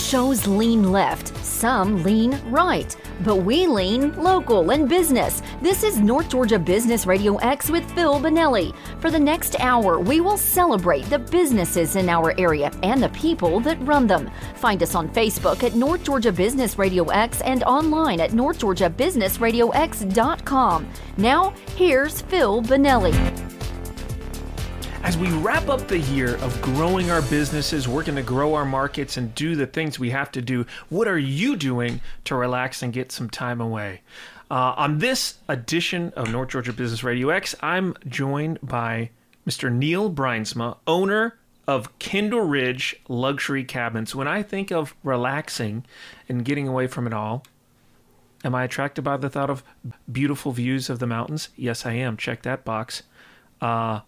shows lean left, some lean right, but we lean local and business. This is North Georgia Business Radio X with Phil Bonelli. For the next hour, we will celebrate the businesses in our area and the people that run them. Find us on Facebook at North Georgia Business Radio X and online at northgeorgiabusinessradiox.com. Now, here's Phil Bonelli. As we wrap up the year of growing our businesses, working to grow our markets, and do the things we have to do, what are you doing to relax and get some time away? Uh, on this edition of North Georgia Business Radio X, I'm joined by Mr. Neil Bruinsma, owner of Kindle Ridge Luxury Cabins. When I think of relaxing and getting away from it all, am I attracted by the thought of beautiful views of the mountains? Yes, I am. Check that box. Uh,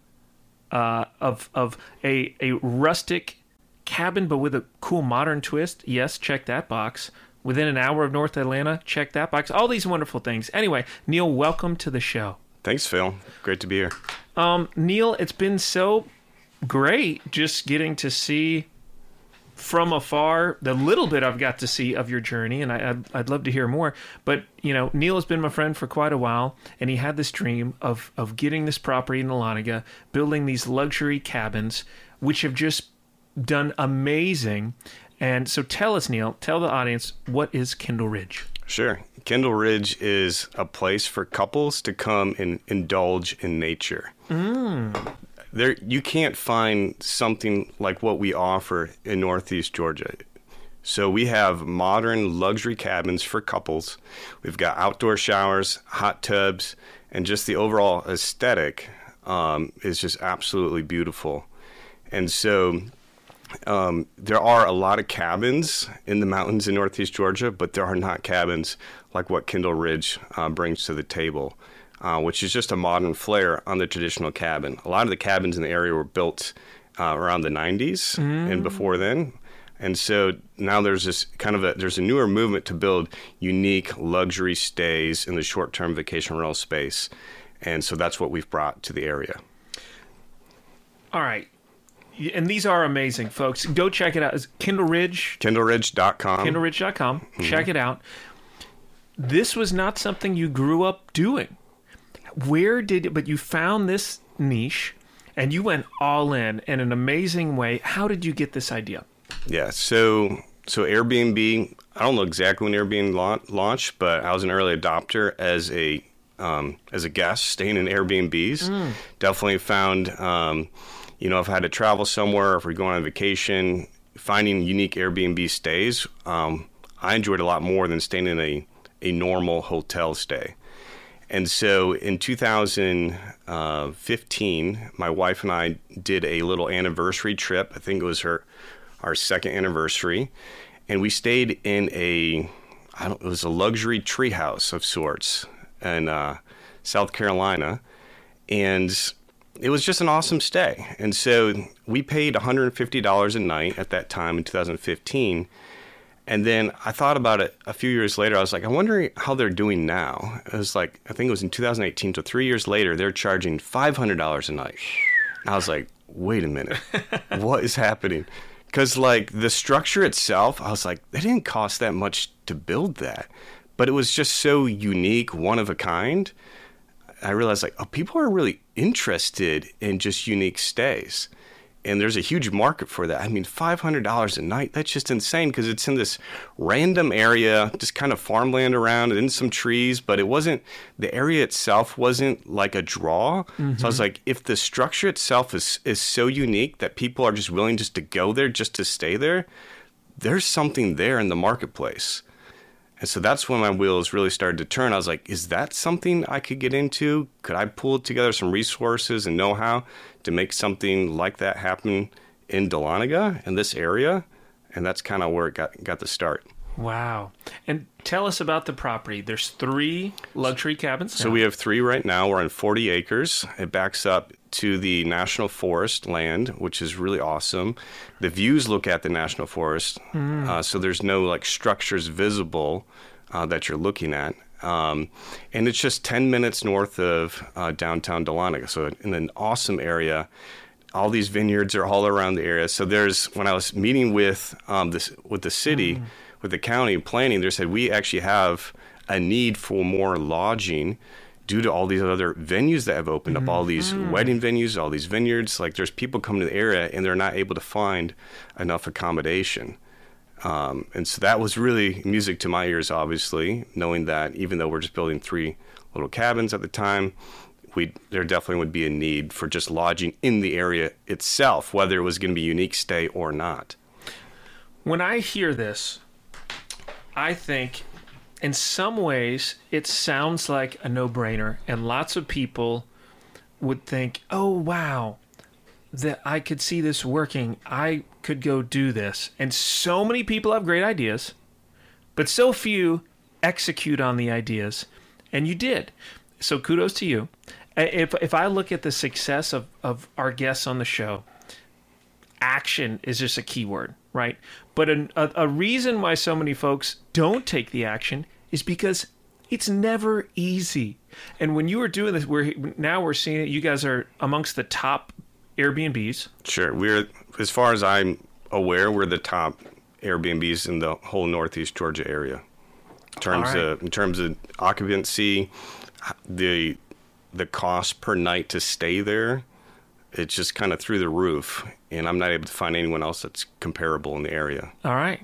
uh, of of a a rustic cabin, but with a cool modern twist. Yes, check that box. Within an hour of North Atlanta, check that box. All these wonderful things. Anyway, Neil, welcome to the show. Thanks, Phil. Great to be here. Um, Neil, it's been so great just getting to see from afar the little bit I've got to see of your journey, and I, I'd, I'd love to hear more. But you know, Neil has been my friend for quite a while, and he had this dream of of getting this property in Dahlonega, building these luxury cabins, which have just done amazing. And so, tell us, Neil, tell the audience what is Kindle Ridge. Sure. Kindle Ridge is a place for couples to come and indulge in nature. Mm there you can't find something like what we offer in Northeast Georgia. So we have modern luxury cabins for couples. We've got outdoor showers, hot tubs, and just the overall aesthetic um, is just absolutely beautiful. And so um, there are a lot of cabins in the mountains in Northeast Georgia, but there are not cabins like what Kindle Ridge uh, brings to the table uh, which is just a modern flair on the traditional cabin. A lot of the cabins in the area were built uh, around the 90s mm. and before then. And so now there's this kind of a there's a newer movement to build unique luxury stays in the short-term vacation rental space. And so that's what we've brought to the area. All right. And these are amazing, folks. Go check it out. It's Kindle Ridge. KindleRidge.com. KindleRidge.com. Mm-hmm. Check it out. This was not something you grew up doing where did but you found this niche and you went all in in an amazing way. How did you get this idea? Yeah, so so Airbnb. I don't know exactly when Airbnb launched, but I was an early adopter as a um, as a guest staying in Airbnbs. Mm. Definitely found, um, you know, if I had to travel somewhere, if we're going on vacation, finding unique Airbnb stays, um, I enjoyed a lot more than staying in a a normal hotel stay. And so in 2015, my wife and I did a little anniversary trip. I think it was her our second anniversary, and we stayed in a I don't it was a luxury treehouse of sorts in uh, South Carolina, and it was just an awesome stay. And so we paid $150 a night at that time in 2015 and then I thought about it a few years later. I was like, I wonder how they're doing now. It was like, I think it was in 2018. So three years later, they're charging $500 a night. I was like, wait a minute, what is happening? Because, like, the structure itself, I was like, they didn't cost that much to build that. But it was just so unique, one of a kind. I realized, like, oh, people are really interested in just unique stays and there's a huge market for that. I mean, $500 a night, that's just insane because it's in this random area, just kind of farmland around and in some trees, but it wasn't, the area itself wasn't like a draw. Mm-hmm. So I was mm-hmm. like, if the structure itself is, is so unique that people are just willing just to go there just to stay there, there's something there in the marketplace. And so that's when my wheels really started to turn. I was like, is that something I could get into? Could I pull together some resources and know how to make something like that happen in Dahlonega, in this area? And that's kind of where it got, got the start. Wow. And tell us about the property. There's three luxury cabins. So we have three right now. We're on 40 acres. It backs up to the National Forest land, which is really awesome. The views look at the National Forest, mm. uh, so there's no like structures visible uh, that you're looking at. Um, and it's just 10 minutes north of uh, downtown Dahlonega, so in an awesome area. all these vineyards are all around the area. So there's when I was meeting with um, this with the city, Mm. with the county planning, they said we actually have a need for more lodging due to all these other venues that have opened up, all these Mm-hmm. wedding venues, all these vineyards. Like there's people coming to the area and they're not able to find enough accommodation. Um, and so that was really music to my ears, obviously, knowing that even though we're just building three little cabins at the time, we there definitely would be a need for just lodging in the area itself, whether it was going to be unique stay or not. When I hear this, I think in some ways it sounds like a no brainer, and lots of people would think, oh, wow, that I could see this working. I could go do this. And so many people have great ideas, but so few execute on the ideas. And you did. So kudos to you. If, if I look at the success of, of our guests on the show, action is just a key word, right? But an, a, a reason why so many folks don't take the action is because it's never easy. And when you were doing this, we're now we're seeing it. You guys are amongst the top Airbnbs. Sure, we're as far as I'm aware, we're the top Airbnbs in the whole Northeast Georgia area. In terms right. of in terms of occupancy, the the cost per night to stay there, it's just kind of through the roof, and I'm not able to find anyone else that's comparable in the area. All right,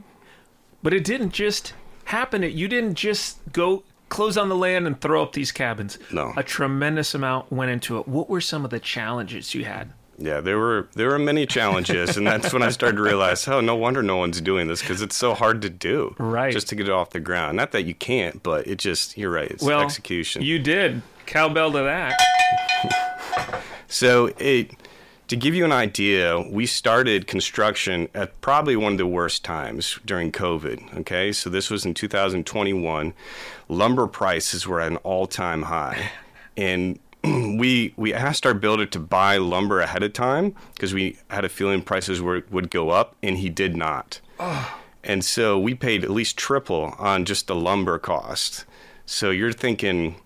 but it didn't just happen. It you didn't just go close on the land and throw up these cabins. No. a tremendous amount went into it. What were some of the challenges you had? Yeah, there were there were many challenges, and that's when I started to realize, oh, no wonder no one's doing this because it's so hard to do, Right. Just to get it off the ground. Not that you can't, but it just you're right. It's Well, execution. You did cowbell to that. So it to give you an idea, we started construction at probably one of the worst times during COVID. Okay, so this was in 2021. Lumber prices were at an all-time high, and we we asked our builder to buy lumber ahead of time because we had a feeling prices were, would go up, and he did not. And so we paid at least triple on just the lumber cost. So you're thinking,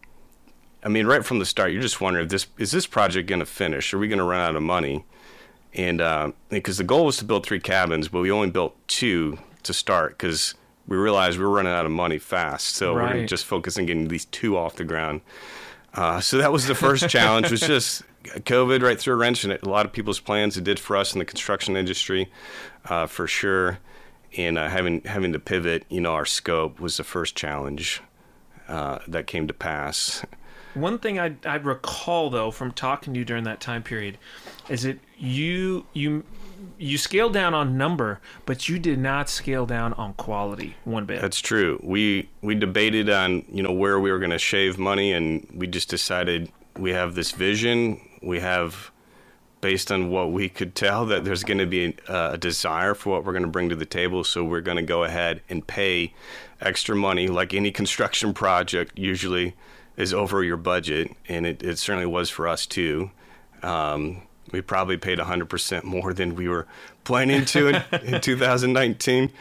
I mean, right from the start, you're just wondering if this is this project going to finish? Are we going to run out of money? And uh, because the goal was to build three cabins, but we only built two to start because we realized we were running out of money fast. So we're just focusing on getting these two off the ground. Uh, so that was the first challenge. Was just COVID right through a wrench in a lot of people's plans. It did for us in the construction industry, uh, for sure. And uh, having having to pivot, you know, our scope was the first challenge uh, that came to pass. One thing I I recall though from talking to you during that time period is that you you you scaled down on number, but you did not scale down on quality one bit. That's true. We we debated on you know where we were going to shave money, and we just decided we have this vision. We have, based on what we could tell, that there's going to be a, a desire for what we're going to bring to the table. So we're going to go ahead and pay extra money, like any construction project usually is over your budget, and it, it certainly was for us too. Um, we probably paid 100% more than we were planning to in, in 2019.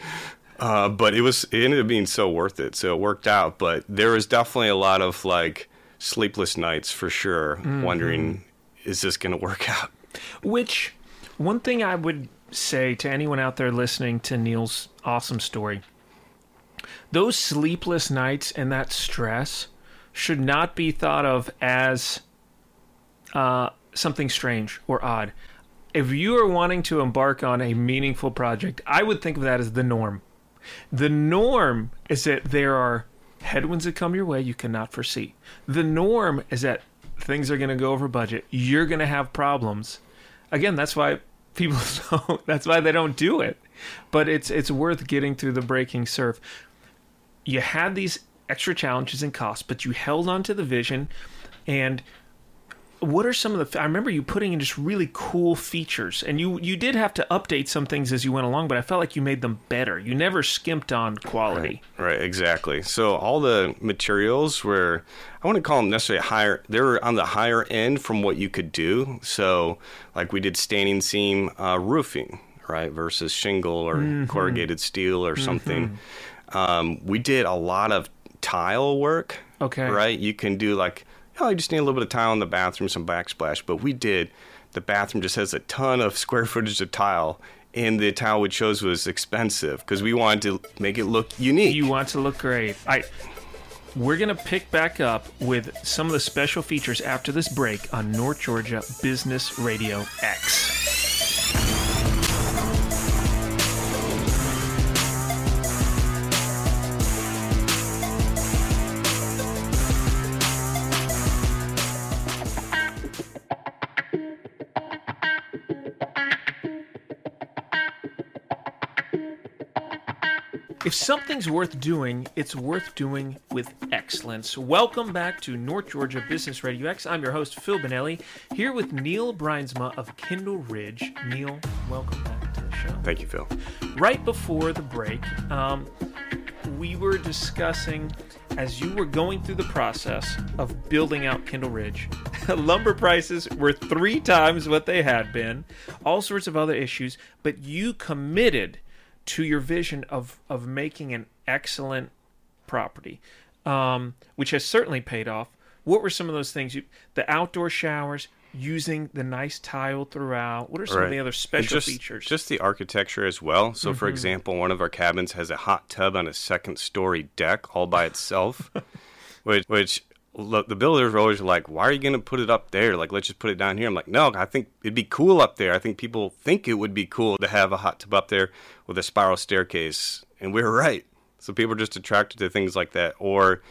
Uh, but it was it ended up being so worth it. So it worked out. But there was definitely a lot of like sleepless nights for sure, wondering is this going to work out? Which one thing I would say to anyone out there listening to Neil's awesome story, those sleepless nights and that stress should not be thought of as uh, something strange or odd. If you are wanting to embark on a meaningful project, I would think of that as the norm. The norm is that there are headwinds that come your way you cannot foresee. The norm is that things are going to go over budget. You're going to have problems. Again, that's why people don't. That's why they don't do it. But it's it's worth getting through the breaking surf. You had these extra challenges and costs, but you held on to the vision. And what are some of the? I remember you putting in just really cool features, and you you did have to update some things as you went along. But I felt like you made them better. You never skimped on quality. Right, exactly. So all the materials were, I wouldn't call them necessarily higher. They were on the higher end from what you could do. So like we did standing seam uh, roofing, right, versus shingle or corrugated steel or something. Um, we did a lot of tile work. Okay. Right. You can do like, oh, I just need a little bit of tile in the bathroom, some backsplash. But we did the bathroom just has a ton of square footage of tile, and the tile we chose was expensive because we wanted to make it look unique. You want to look great. I. We're going to pick back up with some of the special features after this break on North Georgia Business Radio X. something's worth doing, it's worth doing with excellence. Welcome back to North Georgia Business Radio X. I'm your host, Phil Bonelli, here with Neil Bruinsma of Kindle Ridge. Neil, welcome back to the show. Thank you, Phil. Right before the break, um, we were discussing as you were going through the process of building out Kindle Ridge, lumber prices were three times what they had been, all sorts of other issues, but you committed to your vision of of making an excellent property, um, which has certainly paid off. What were some of those things? You, the outdoor showers, using the nice tile throughout. What are some of the other special just, features? Just the architecture as well. So, for example, one of our cabins has a hot tub on a second story deck all by itself, which, which look, the builders are always like, why are you going to put it up there? Like, let's just put it down here. I'm like, no, I think it'd be cool up there. I think people think it would be cool to have a hot tub up there with a spiral staircase. And we were right. So, people are just attracted to things like that. Or,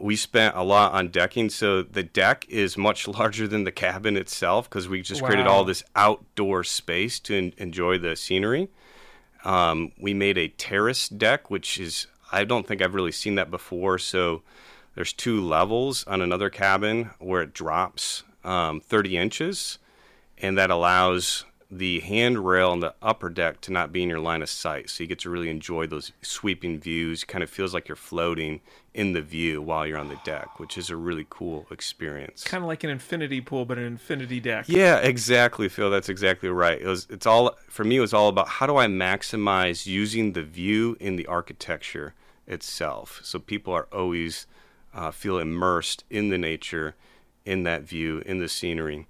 we spent a lot on decking, so the deck is much larger than the cabin itself because we just created all this outdoor space to en- enjoy the scenery. Um, we made a terrace deck, which is I don't think I've really seen that before. So there's two levels on another cabin where it drops um, 30 inches, and that allows the handrail on the upper deck to not be in your line of sight. So you get to really enjoy those sweeping views. Kind of feels like you're floating in the view while you're on the deck, which is a really cool experience. kind of like an infinity pool, but an infinity deck. Yeah, exactly, Phil. That's exactly right. It was. It's all for me. It was all about how do I maximize using the view in the architecture itself, so people are always uh, feel immersed in the nature, in that view, in the scenery.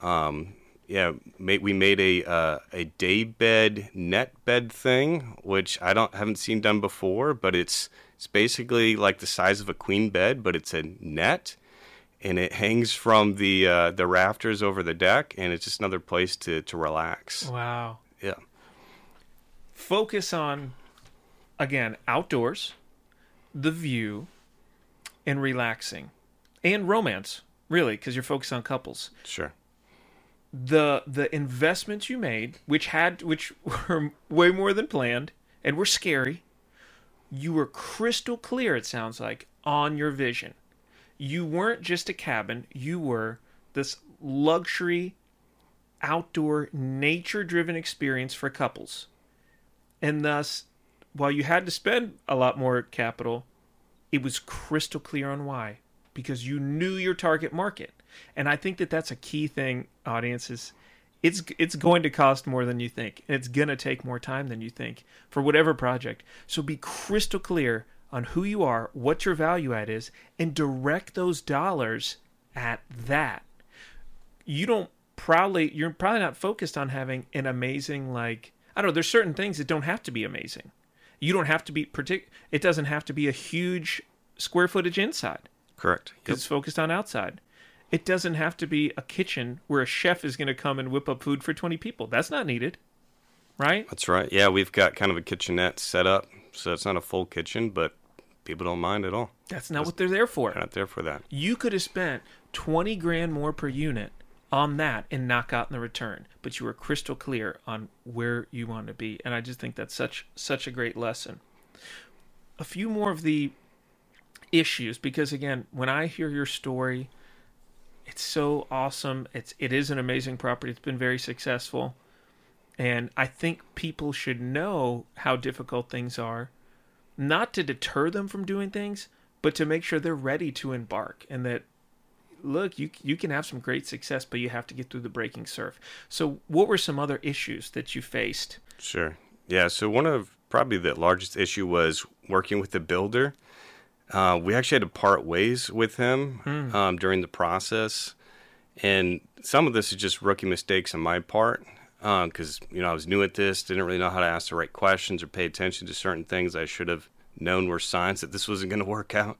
Um, yeah, we made a uh, a day bed net bed thing, which I don't haven't seen done before, but it's it's basically like the size of a queen bed, but it's a net and it hangs from the uh, the rafters over the deck, and it's just another place to to relax. Wow. Yeah, Focus on again outdoors, the view, and relaxing, and romance. Really, because you're focused on couples. sure. the the investments you made, which had which were way more than planned and were scary, you were crystal clear. It sounds like on your vision. You weren't just a cabin. You were this luxury, outdoor, nature-driven experience for couples, and thus, while you had to spend a lot more capital, it was crystal clear on why because you knew your target market and i think that that's a key thing audiences it's it's going to cost more than you think and it's going to take more time than you think for whatever project so be crystal clear on who you are what your value add is and direct those dollars at that you don't probably you're probably not focused on having an amazing like I don't know. There's certain things that don't have to be amazing. You don't have to be partic. It doesn't have to be a huge square footage inside Correct. because it's focused on outside. It doesn't have to be a kitchen where a chef is going to come and whip up food for 20 people. That's not needed, right? That's right. Yeah, we've got kind of a kitchenette set up, so it's not a full kitchen, but people don't mind at all. That's not what they're there for. They're not there for that. You could have spent 20 grand more per unit on that and knock out in the return, but you were crystal clear on where you want to be. And I just think that's such such a great lesson. A few more of the issues because again, when I hear your story, it's so awesome. It's it is an amazing property. It's been very successful. And I think people should know how difficult things are, not to deter them from doing things, but to make sure they're ready to embark and that look, you you can have some great success, but you have to get through the breaking surf. So, what were some other issues that you faced? Sure. Yeah. So one of probably the largest issue was working with the builder. Uh, we actually had to part ways with him um, during the process, And some of this is just rookie mistakes on my part because, you know, I was new at this, didn't really know how to ask the right questions or pay attention to certain things I should have known were signs that this wasn't going to work out.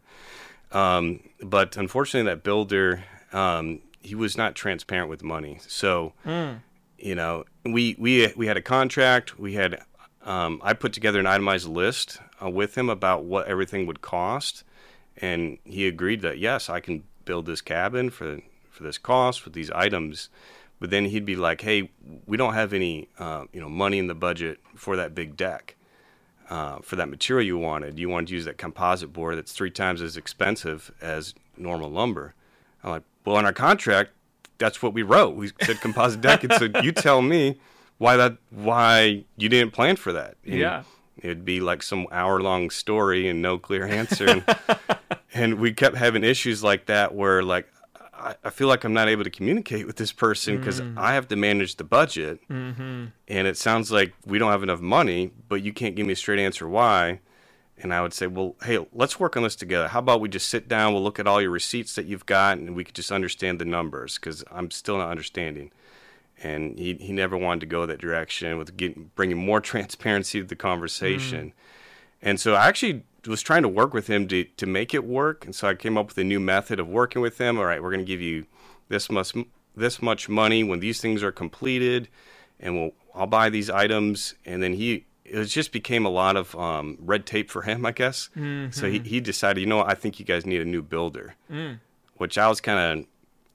Um, but unfortunately, that builder, um, he was not transparent with money. So, mm. you know, we, we, we had a contract, we had um, I put together an itemized list uh, with him about what everything would cost, and he agreed that yes, I can build this cabin for for this cost with these items. But then he'd be like, "Hey, we don't have any uh, you know money in the budget for that big deck." Uh, for that material you wanted, you wanted to use that composite board that's three times as expensive as normal lumber. I'm like, well, in our contract, that's what we wrote. We said composite deck, and so you tell me why that why you didn't plan for that. And yeah. It'd be like some hour long story and no clear answer. And, and, we kept having issues like that where like I, I feel like I'm not able to communicate with this person because mm. I have to manage the budget. Mm-hmm. And it sounds like we don't have enough money, but you can't give me a straight answer why. And I would say, well, hey, let's work on this together. How about we just sit down, we'll look at all your receipts that you've got, and we could just understand the numbers because I'm still not understanding and he, he never wanted to go that direction with getting, bringing more transparency to the conversation. Mm. And so I actually was trying to work with him to, to make it work. And so I came up with a new method of working with him. All right, we're going to give you this much, this much money when these things are completed, and we'll, I'll buy these items. And then he, it just became a lot of um, red tape for him, I guess. Mm-hmm. So he, he decided, you know what, I think you guys need a new builder, mm. which I was kind of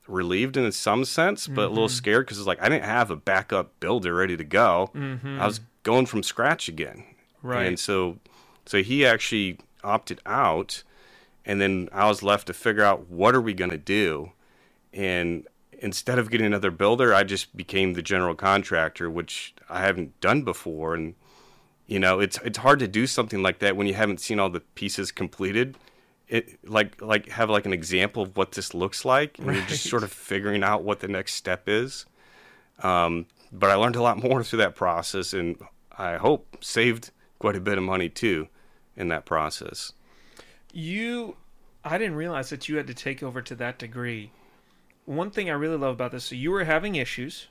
relieved in some sense, but mm-hmm. a little mm-hmm. scared because it's like I didn't have a backup builder ready to go. Mm-hmm. I was going from scratch again. Right. And so, so he actually opted out, and then I was left to figure out what are we going to do. And instead of getting another builder, I just became the general contractor, which I haven't done before. And you know, it's it's hard to do something like that when you haven't seen all the pieces completed it like like have like an example of what this looks like and right. you're just sort of figuring out what the next step is um, but i learned a lot more through that process and i hope saved quite a bit of money too in that process you i didn't realize that you had to take over to that degree one thing i really love about this so you were having issues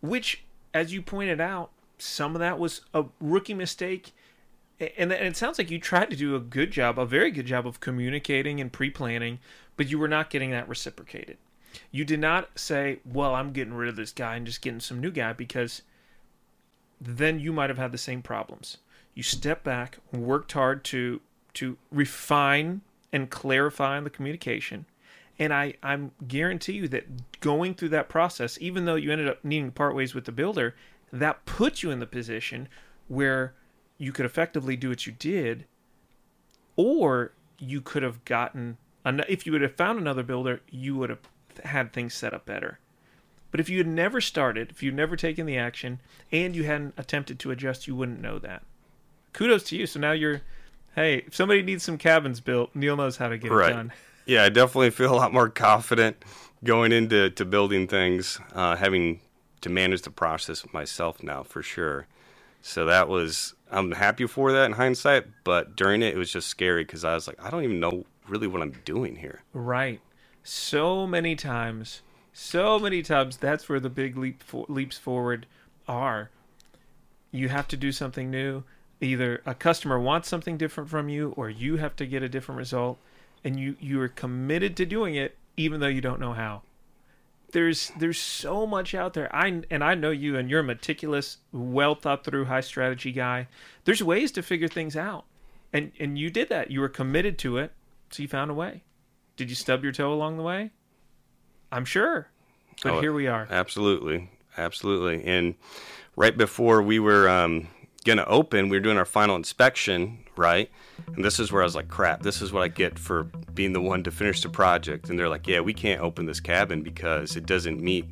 which as you pointed out some of that was a rookie mistake and, it sounds like you tried to do a good job, a very good job of communicating and pre-planning, but you were not getting that reciprocated. You did not say, "Well, I'm getting rid of this guy and just getting some new guy," because then you might have had the same problems. You stepped back, worked hard to to refine and clarify the communication, and I I'm guarantee you that going through that process, even though you ended up needing to part ways with the builder, that put you in the position where you could effectively do what you did, or you could have gotten if you would have found another builder, you would have had things set up better. But if you had never started, if you'd never taken the action, and you hadn't attempted to adjust, you wouldn't know that. Kudos to you. So now you're, hey, if somebody needs some cabins built, Neil knows how to get right. it done. Yeah, I definitely feel a lot more confident going into to building things, uh, having to manage the process myself now for sure. So that was I'm happy for that in hindsight, but during it it was just scary because I was like, I don't even know really what I'm doing here. Right. So many times, so many times that's where the big leap for, leaps forward are. You have to do something new. Either a customer wants something different from you, or you have to get a different result, and you you are committed to doing it even though you don't know how there's there's so much out there. I and I know you and you're a meticulous, well thought through, high strategy guy. There's ways to figure things out. And and you did that. You were committed to it, so you found a way. Did you stub your toe along the way? I'm sure. But oh, here we are. Absolutely. Absolutely. And right before we were um, going to open, we were doing our final inspection, right? And this is where I was like, crap, this is what I get for being the one to finish the project. And they're like, yeah, we can't open this cabin because it doesn't meet,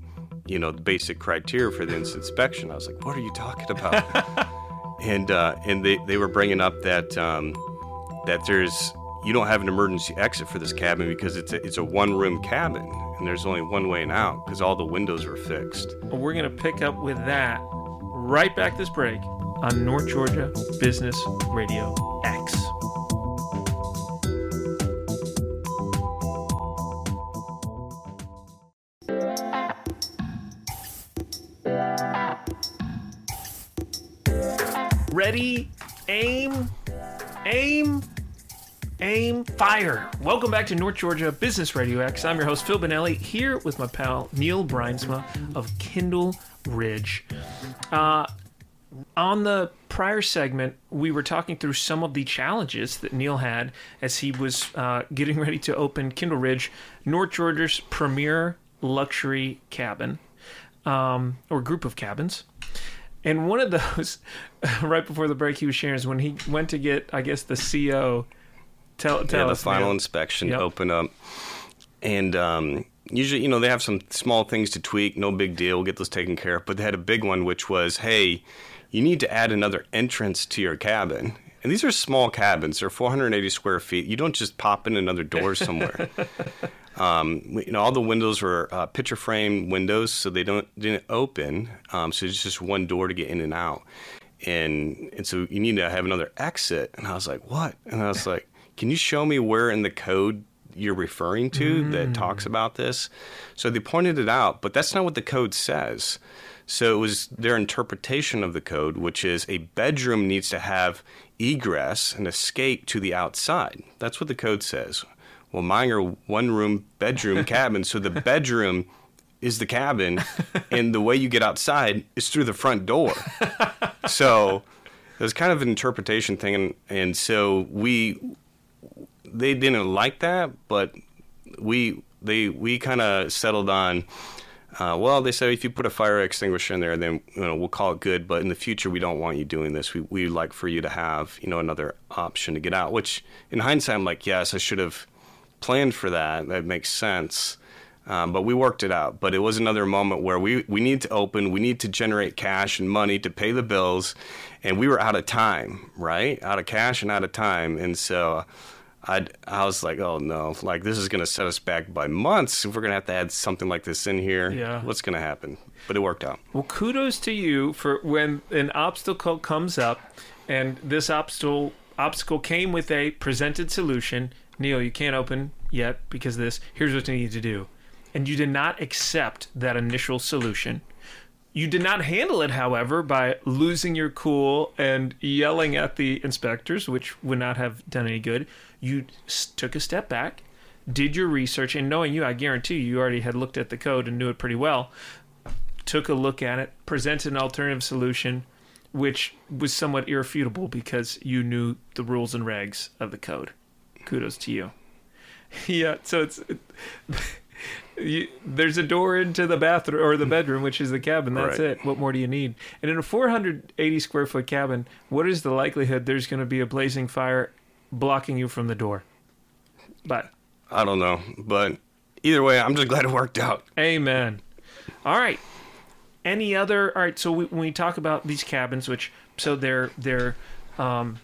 you know, the basic criteria for the inspection. I was like, what are you talking about? and uh, and they, they were bringing up that um, that there's you don't have an emergency exit for this cabin because it's a, it's a one room cabin and there's only one way in out because all the windows are fixed. Well, we're going to pick up with that right back this break on North Georgia Business Radio X. Ready, aim, aim, aim, fire. Welcome back to North Georgia Business Radio X. I'm your host, Phil Bonelli, here with my pal Neil Bruinsma of Kindle Ridge. Uh, on the prior segment, we were talking through some of the challenges that Neil had as he was uh, getting ready to open Kindle Ridge, North Georgia's premier luxury cabin um, or group of cabins. And one of those, right before the break, he was sharing is when he went to get, I guess, the CO. Tell, tell yeah, the us, final Neil. inspection Yep. open up, and um, usually, you know, they have some small things to tweak. No big deal. We'll get those taken care of. But they had a big one, which was, hey, you need to add another entrance to your cabin. And these are small cabins. They're 480 square feet. You don't just pop in another door somewhere. um, you know, all the windows were uh, picture frame windows, so they don't didn't open. Um, so it's just one door to get in and out. And and so you need to have another exit. And I was like, what? And I was like, can you show me where in the code you're referring to that talks about this? So they pointed it out, but that's not what the code says. So it was their interpretation of the code, which is a bedroom needs to have egress and escape to the outside. That's what the code says. Well, mine are one room bedroom cabin, so the bedroom is the cabin, and the way you get outside is through the front door. So it was kind of an interpretation thing, and, and so we they didn't like that, but we they we kind of settled on. Uh, well, they said if you put a fire extinguisher in there, then you know we'll call it good. But in the future, we don't want you doing this. We we like for you to have you know another option to get out. Which in hindsight, I'm like, yes, I should have planned for that. That makes sense. Um, but we worked it out. But it was another moment where we, we need to open, we need to generate cash and money to pay the bills, and we were out of time, right? Out of cash and out of time. And so I I was like, oh no, like this is going to set us back by months if we're going to have to add something like this in here. Yeah. What's going to happen? But it worked out. Well, kudos to you for when an obstacle comes up, and this obstacle obstacle came with a presented solution. Neil, you can't open yet because of this. Here's what you need to do, and you did not accept that initial solution. You did not handle it, however, by losing your cool and yelling at the inspectors, which would not have done any good. You took a step back, did your research, and knowing you, I guarantee you, you already had looked at the code and knew it pretty well took a look at it, presented an alternative solution, which was somewhat irrefutable because you knew the rules and regs of the code. Kudos to you. yeah, so it's you, there's a door into the bathroom or the bedroom, which is the cabin. That's Right. it. What more do you need? And in a 480 square foot cabin, what is the likelihood there's going to be a blazing fire blocking you from the door? But I don't know, but either way, I'm just glad it worked out. Amen. All right. Any other? All right. So we, when we talk about these cabins, which so they're they're um,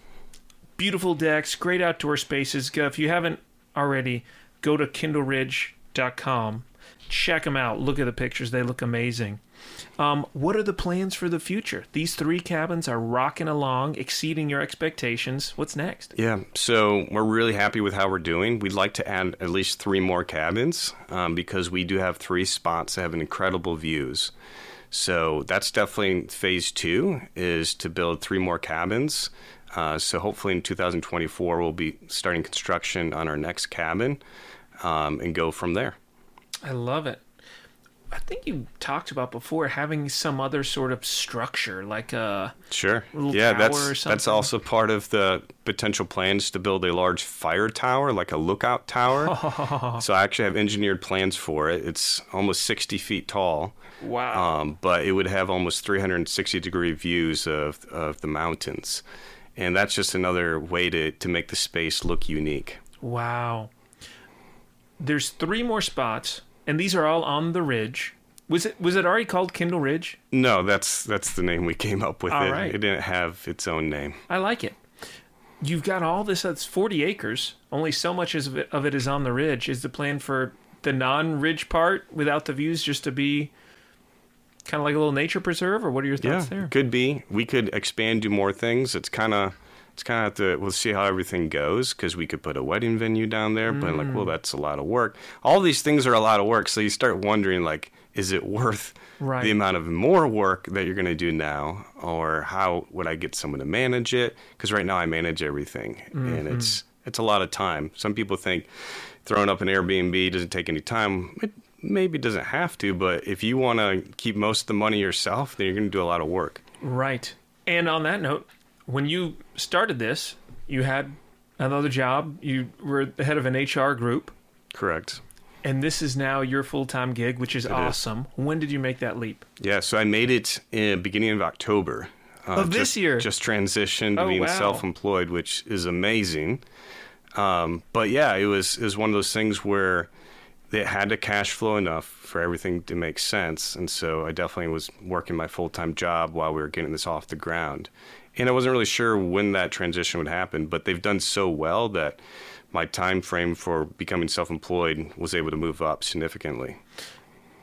beautiful decks, great outdoor spaces. Go, if you haven't already, go to KindleRidge.com. Check them out. Look at the pictures; they look amazing. Um, what are the plans for the future? These three cabins are rocking along, exceeding your expectations. What's next? Yeah, so we're really happy with how we're doing. We'd like to add at least three more cabins um, because we do have three spots that have incredible views. So that's definitely phase two is to build three more cabins. Uh, so hopefully in 2024 we'll be starting construction on our next cabin um, and go from there. I love it. I think you talked about before having some other sort of structure, like a Sure. Little yeah, that's that's also part of the potential plans to build a large fire tower, like a lookout tower. so I actually have engineered plans for it. It's almost 60 feet tall. wow. Um, but it would have almost 360 degree views of, of the mountains. And that's just another way to, to make the space look unique. wow. There's three more spots, and these are all on the ridge. Was it was it already called Kindle Ridge? No, that's that's the name we came up with. All it. right. it didn't have its own name. I like it. You've got all this. That's 40 acres. Only so much of it, of it is on the ridge. Is the plan for the non-ridge part, without the views, just to be kind of like a little nature preserve, or what are your Yeah, thoughts there? could be. We could expand, do more things. It's kind of it's kind of the we'll see how everything goes because we could put a wedding venue down there, but like, Mm. well, that's a lot of work. All these things are a lot of work, so you start wondering like, is it worth Right. the amount of more work that you're going to do now, or how would I get someone to manage it? Because right now I manage everything, and Mm-hmm. it's it's a lot of time. Some people think throwing up an Airbnb doesn't take any time. It maybe doesn't have to, but if you want to keep most of the money yourself, then you're going to do a lot of work. Right. And on that note, when you started this, you had another job. You were the head of an HR group, Correct. and this is now your full time gig, which is is. awesome. When did you make that leap? Yeah, so I made it in beginning of October. Uh, Of this just, year? Just transitioned to Oh, being wow. self-employed, which is amazing. Um, but yeah, it was it was one of those things where it had to cash flow enough for everything to make sense, and so I definitely was working my full-time job while we were getting this off the ground. And I wasn't really sure when that transition would happen, but they've done so well that my time frame for becoming self-employed was able to move up significantly.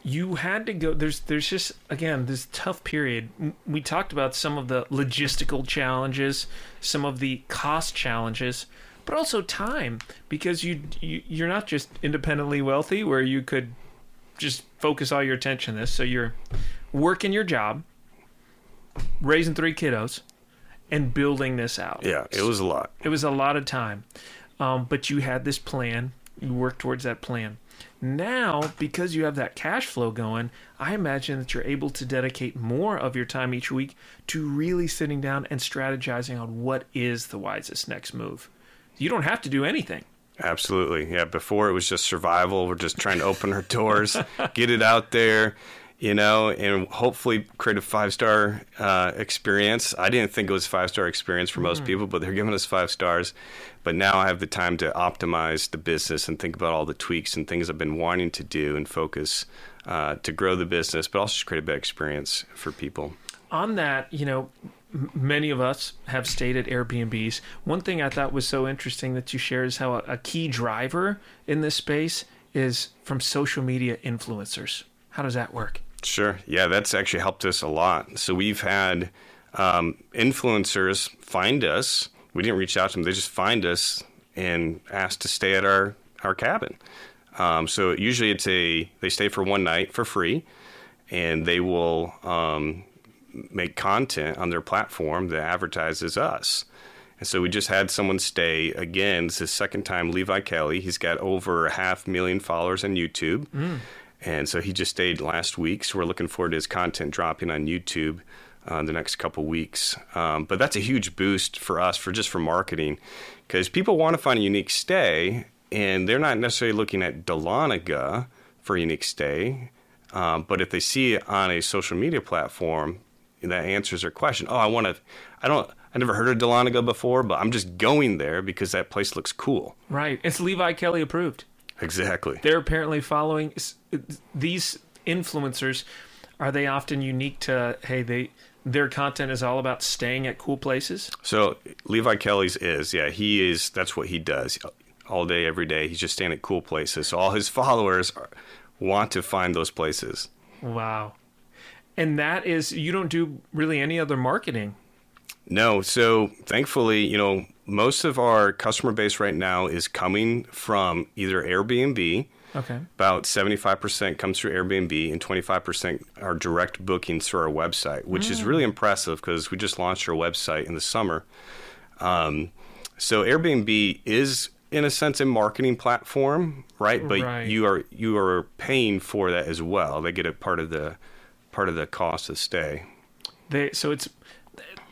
you had to go there's there's just again this tough period we talked about some of the logistical challenges some of the cost challenges but also time because you, you you're not just independently wealthy where you could just focus all your attention on this so you're working your job raising three kiddos and building this out Yeah, it was a lot. it was a lot of time um, but you had this plan you worked towards that plan now because you have that cash flow going i imagine that you're able to dedicate more of your time each week to really sitting down and strategizing on what is the wisest next move you don't have to do anything Absolutely. Yeah. Before it was just survival. We're just trying to open our doors, get it out there, you know, and hopefully create a five star uh, experience. I didn't think it was a five star experience for most people, but they're giving us five stars. But now I have the time to optimize the business and think about all the tweaks and things I've been wanting to do and focus uh, to grow the business, but also just create a better experience for people. on that, you know, many of us have stayed at Airbnbs. One thing I thought was so interesting that you share is how a, a key driver in this space is from social media influencers. How does that work? Sure. Yeah, that's actually helped us a lot. So we've had um, influencers find us. We didn't reach out to them; they just find us and ask to stay at our our cabin. Um, so usually it's a they stay for one night for free, and they will um, make content on their platform that advertises us. And so we just had someone stay again. It's his second time, Levi Kelly. He's got over a half million followers on YouTube. And so he just stayed last week. So we're looking forward to his content dropping on YouTube uh, the next couple weeks. Um, but that's a huge boost for us for just for marketing because people want to find a unique stay and they're not necessarily looking at Dahlonega for a unique stay. Um, but if they see it on a social media platform, that answers their question. Oh, I want to, I don't, I never heard of Dahlonega before, but I'm just going there because that place looks cool. Right. It's Levi Kelly approved. Exactly. They're apparently following these influencers. Are they often unique to, hey, they their content is all about staying at cool places? So Levi Kelly's is, yeah, he is. That's what he does all day, every day. He's just staying at cool places. So all his followers are, want to find those places. Wow. And that is, you don't do really any other marketing. No, so thankfully, you know, most of our customer base right now is coming from either Airbnb. Okay. About 75% comes through Airbnb and 25% are direct bookings through our website, which is really impressive because we just launched our website in the summer. Um, so Airbnb is in a sense a marketing platform, right? But Right. you are you are paying for that as well. They get a part of the part of the cost of stay. They so it's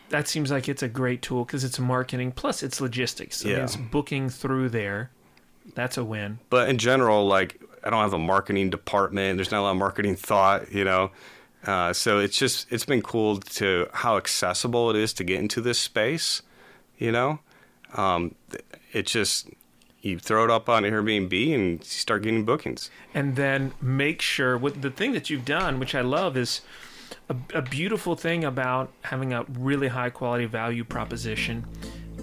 that seems like it's a great tool because it's marketing plus it's logistics. I mean, Yeah. it's booking through there. That's a win. But in general, like I don't have a marketing department. There's not a lot of marketing thought, you know. Uh, so it's just it's been cool to how accessible it is to get into this space, you know. Um, it just you throw it up on Airbnb and you start getting bookings. and then make sure what the thing that you've done which i love is a, a beautiful thing about having a really high quality value proposition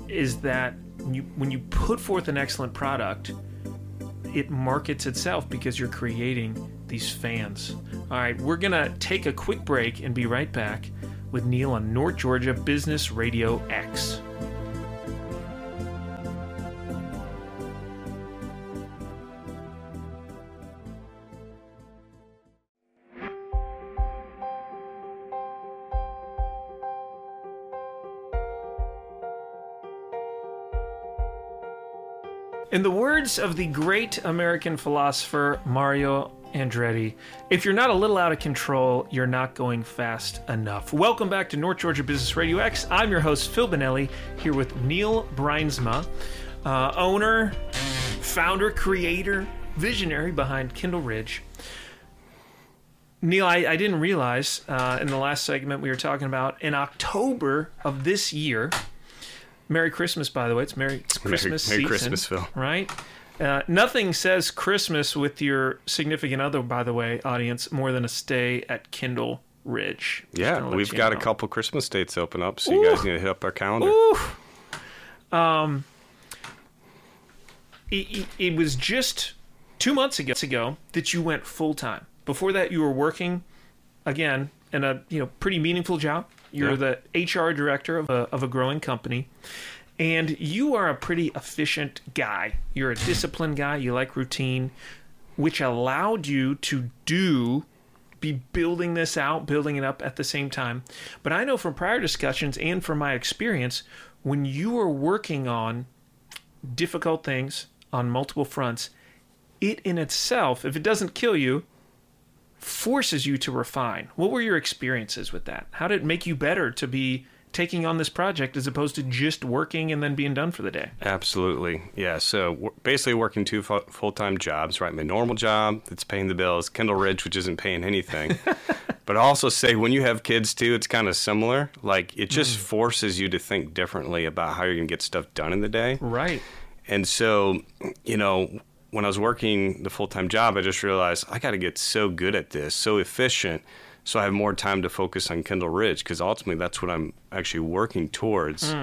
is that you, when you put forth an excellent product it markets itself because you're creating these fans. All right we're gonna take a quick break and be right back with neil on north georgia business radio x In the words of the great American philosopher Mario Andretti, if you're not a little out of control, you're not going fast enough. Welcome back to North Georgia Business Radio X. I'm your host, Phil Bonelli, here with Neil Bruinsma, uh, owner, founder, creator, visionary behind Kindle Ridge. Neil, I, I didn't realize uh, in the last segment we were talking about in October of this year. Merry Christmas, by the way. It's Merry it's Christmas Merry season, Christmas, Phil. Right? Uh, nothing says Christmas with your significant other, by the way, audience, more than a stay at Kindle Ridge. Just Yeah, we've got a couple Christmas dates open up, so you guys need to hit up our calendar. Ooh. Um, it, it, it was just two months ago, ago that you went full time. Before that, you were working again in a you know pretty meaningful job. You're Yeah. the HR director of a, of a growing company, and you are a pretty efficient guy. You're a disciplined guy. You like routine, which allowed you to do be building this out, building it up at the same time. But I know from prior discussions and from my experience, when you are working on difficult things on multiple fronts, it in itself, if it doesn't kill you, forces you to refine. What were your experiences with that? How did it make you better to be taking on this project as opposed to just working and then being done for the day? Absolutely. Yeah. So w- basically, working two fu- full time jobs, right? My normal job that's paying the bills, Kindle Ridge, which isn't paying anything. but I also say when you have kids too, it's kind of similar. Like it just mm. forces you to think differently about how you're going to get stuff done in the day. Right. And so, you know, when I was working the full time job, I just realized I got to get so good at this, so efficient, so I have more time to focus on Kindle Ridge because ultimately that's what I'm actually working towards.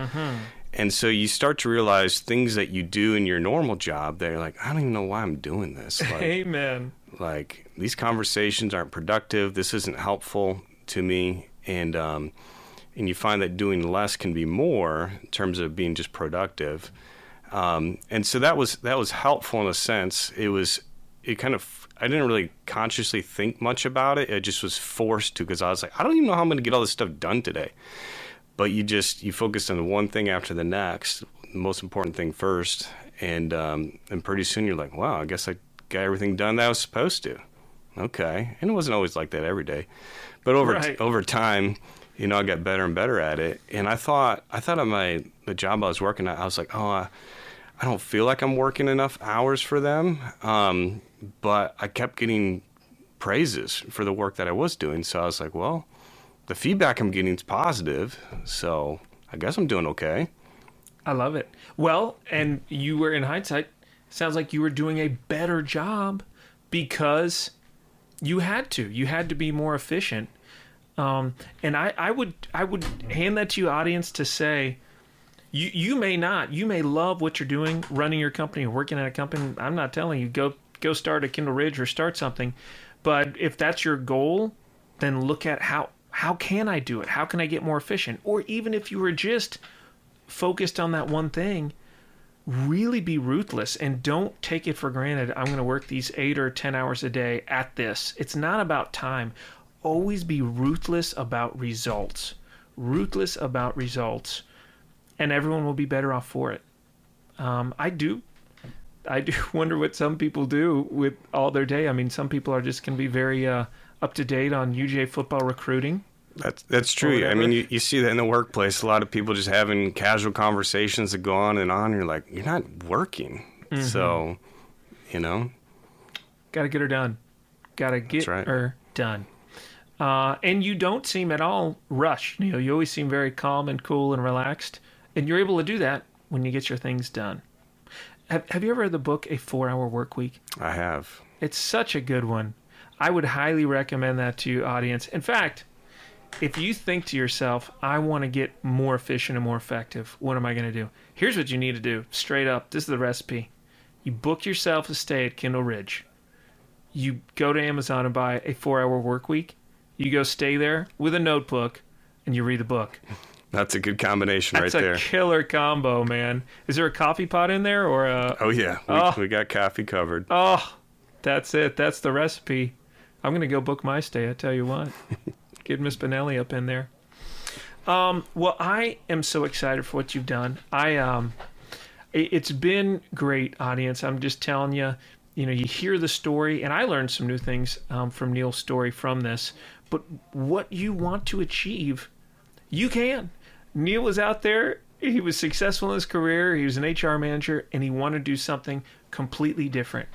And so you start to realize things that you do in your normal job that you're like, I don't even know why I'm doing this. Like, Amen. like these conversations aren't productive. This isn't helpful to me, and um, and you find that doing less can be more in terms of being just productive. Um, and so that was that was helpful in a sense. It was it kind of I didn't really consciously think much about it. I just was forced to because I was like, I don't even know how I'm going to get all this stuff done today. But you just you focus on the one thing after the next, the most important thing first, and um, and pretty soon you're like, wow, I guess I got everything done that I was supposed to. Okay, and it wasn't always like that every day, but over Right. over time, you know, I got better and better at it. And I thought I thought of my the job I was working at, I was like, oh, I, I don't feel like I'm working enough hours for them. Um, but I kept getting praises for the work that I was doing, so I was like, well, the feedback I'm getting is positive, so I guess I'm doing okay. I love it. Well, and you were in hindsight, sounds like you were doing a better job because you had to. You had to be more efficient. Um, and I, I would I would hand that to you, audience, to say you you may not. You may love what you're doing, running your company, or working at a company. I'm not telling you go go start a Kindle Ridge or start something. But if that's your goal, then look at how how can I do it? How can I get more efficient? Or even if you were just focused on that one thing, really be ruthless and don't take it for granted. I'm going to work these eight or 10 hours a day at this. It's not about time. Always be ruthless about results. Ruthless about results. And everyone will be better off for it. Um, I do. I do wonder what some people do with all their day. I mean, some people are just going to be very uh, up to date on UJ football recruiting. That's that's true. I mean, you, you see that in the workplace. A lot of people just having casual conversations that go on and on. You're like, you're not working. So, you know, Got to get her done. Got to get right. her done. Uh, and you don't seem at all rushed. You know, you always seem very calm and cool and relaxed, and you're able to do that when you get your things done. Have Have you ever read the book A Four Hour Work Week? I have. It's such a good one. I would highly recommend that to you, audience. In fact, if you think to yourself, I want to get more efficient and more effective, what am I going to do? Here's what you need to do straight up. This is the recipe. You book yourself a stay at Kindle Ridge. You go to Amazon and buy a four hour work week. You go stay there with a notebook and you read the book. That's a good combination That's right a there. killer combo, man. Is there a coffee pot in there or a. Oh yeah, we, Oh. we got coffee covered. Oh, that's it. That's the recipe. I'm gonna go book my stay. I tell you what, get Miss Bonelli up in there. Um, well, I am so excited for what you've done. I um, it- it's been great, audience. I'm just telling you, you know, you hear the story, and I learned some new things um, from Neil's story from this. But what you want to achieve, you can. Neil was out there. He was successful in his career. He was an HR manager, and he wanted to do something completely different.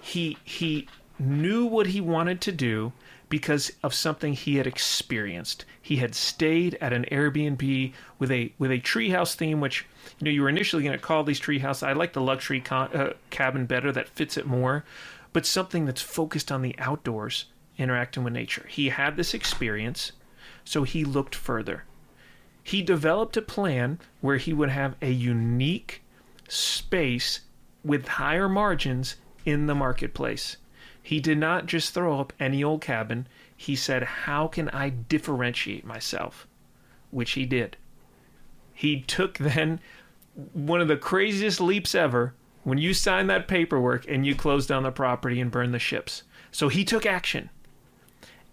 He he knew what he wanted to do because of something he had experienced. He had stayed at an Airbnb with a with a treehouse theme, which you know you were initially going to call these treehouse. I like the luxury con- uh, cabin better; that fits it more. But something that's focused on the outdoors, interacting with nature. He had this experience, so he looked further. He developed a plan where he would have a unique space with higher margins in the marketplace. He did not just throw up any old cabin. He said, How can I differentiate myself? Which he did. He took then one of the craziest leaps ever when you signed that paperwork and you closed down the property and burned the ships. So he took action.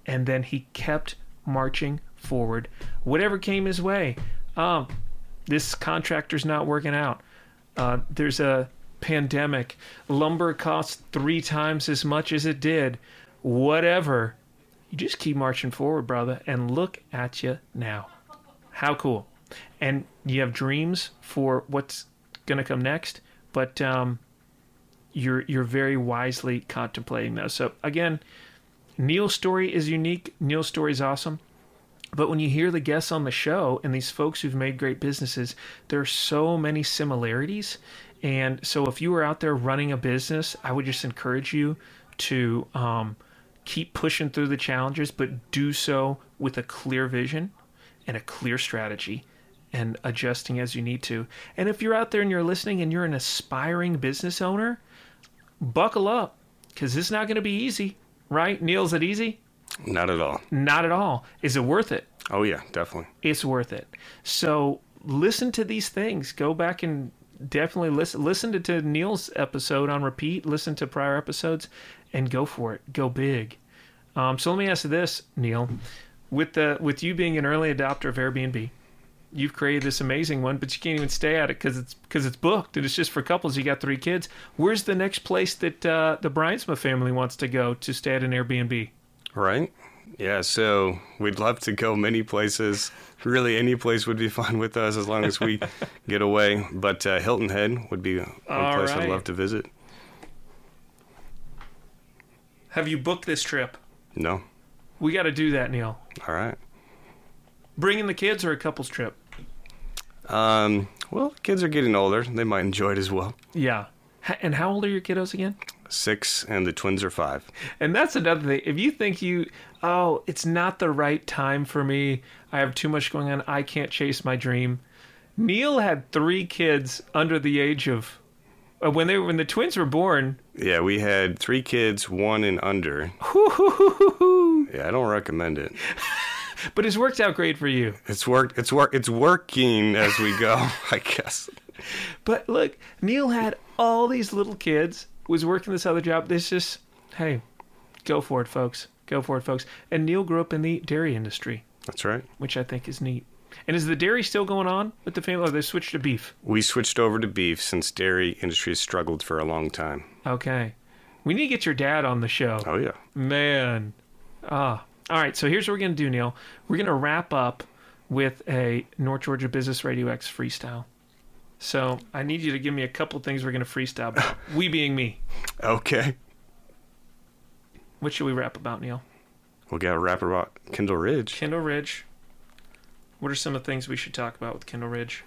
And then he kept marching forward. Whatever came his way. Um, this contractor's not working out. Uh, there's a pandemic. Lumber costs three times as much as it did. Whatever. You just keep marching forward, brother, and look at you now. How cool. And you have dreams for what's going to come next, but um, you're you're very wisely contemplating those. So again, Neil's story is unique. Neil's story is awesome. But when you hear the guests on the show and these folks who've made great businesses, there are so many similarities. And so if you are out there running a business, I would just encourage you to um, keep pushing through the challenges, but do so with a clear vision and a clear strategy and adjusting as you need to. And if you're out there and you're listening and you're an aspiring business owner, buckle up because is not going to be easy, right? Neil, is it easy? Not at all. Not at all. Is it worth it? Oh yeah, definitely. It's worth it. So listen to these things. Go back and definitely listen. Listen to, to Neil's episode on repeat. Listen to prior episodes, and go for it. Go big. Um, so let me ask you this, Neil. With the with you being an early adopter of Airbnb, you've created this amazing one, but you can't even stay at it because it's because it's booked and it's just for couples. You got three kids. Where's the next place that uh, the Bryant's family wants to go to stay at an Airbnb? Right? Yeah, so we'd love to go many places. Really, any place would be fine with us as long as we get away. But uh, Hilton Head would be one All place right. I'd love to visit. Have you booked this trip? No? We got to do that, Neil. All right. Bringing the kids or a couples trip? Um, well, kids are getting older. They might enjoy it as well. Yeah. And how old are your kiddos again? Six, and the twins are five. And that's another thing. If you think you, oh, it's not the right time for me, I have too much going on, I can't chase my dream. Neil had three kids under the age of, uh, when they when the twins were born. Yeah, we had three kids, one and under. Yeah, I don't recommend it. But it's worked out great for you. It's worked. It's work. It's working as we go. I guess. But look, Neil had all these little kids, was working this other job. This just, hey, go for it, folks. Go for it, folks. And Neil grew up in the dairy industry, That's right. which I think is neat. And is the dairy still going on with the family? Or they switched to beef? We switched over to beef since dairy industry has struggled for a long time. Okay. We need to get your dad on the show. Oh yeah. Man. Ah. All right. So here's what we're going to do, Neil. We're going to wrap up with a North Georgia Business Radio X freestyle. So I need you to give me a couple things we're going to freestyle about. we being me. Okay. What should we rap about, Neil? We got to wrap about Kindle Ridge. Kindle Ridge. What are some of the things we should talk about with Kindle Ridge?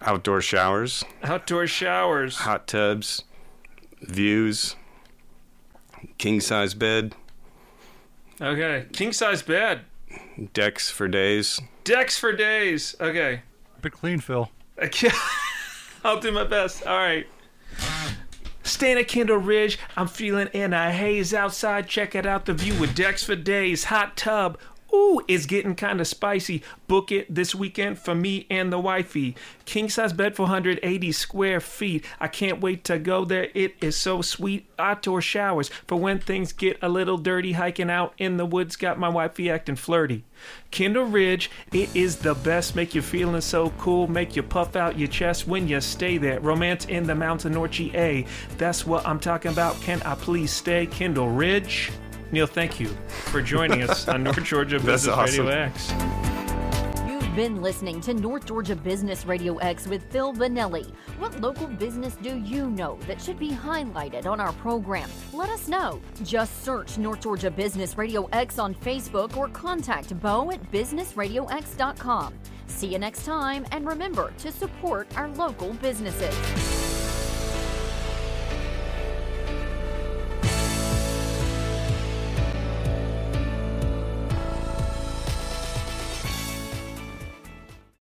Outdoor showers, Outdoor showers. hot tubs, views, king size bed, Okay. King size bed. decks for days. Decks for days. Okay. Keep it clean, Phil. I'll do my best. All right. Staying at Kindle Ridge, I'm feeling in a haze outside. Check it out, the view with decks for days, hot tub, Ooh, it's getting kind of spicy. Book it this weekend for me and the wifey. King size bed for 180 square feet. I can't wait to go there. It is so sweet. Outdoor showers for when things get a little dirty. Hiking out in the woods got my wifey acting flirty. Kindle Ridge, it is the best. Make you feeling so cool. Make you puff out your chest when you stay there. Romance in the mountain North GA. That's what I'm talking about. Can I please stay? Kindle Ridge. Neil, thank you for joining us on North Georgia Business awesome. Radio X. You've been listening to North Georgia Business Radio X with Phil Bonelli. What local business do you know that should be highlighted on our program? Let us know. Just search North Georgia Business Radio X on Facebook or contact Bo at businessradiox.com. See you next time, and remember to support our local businesses.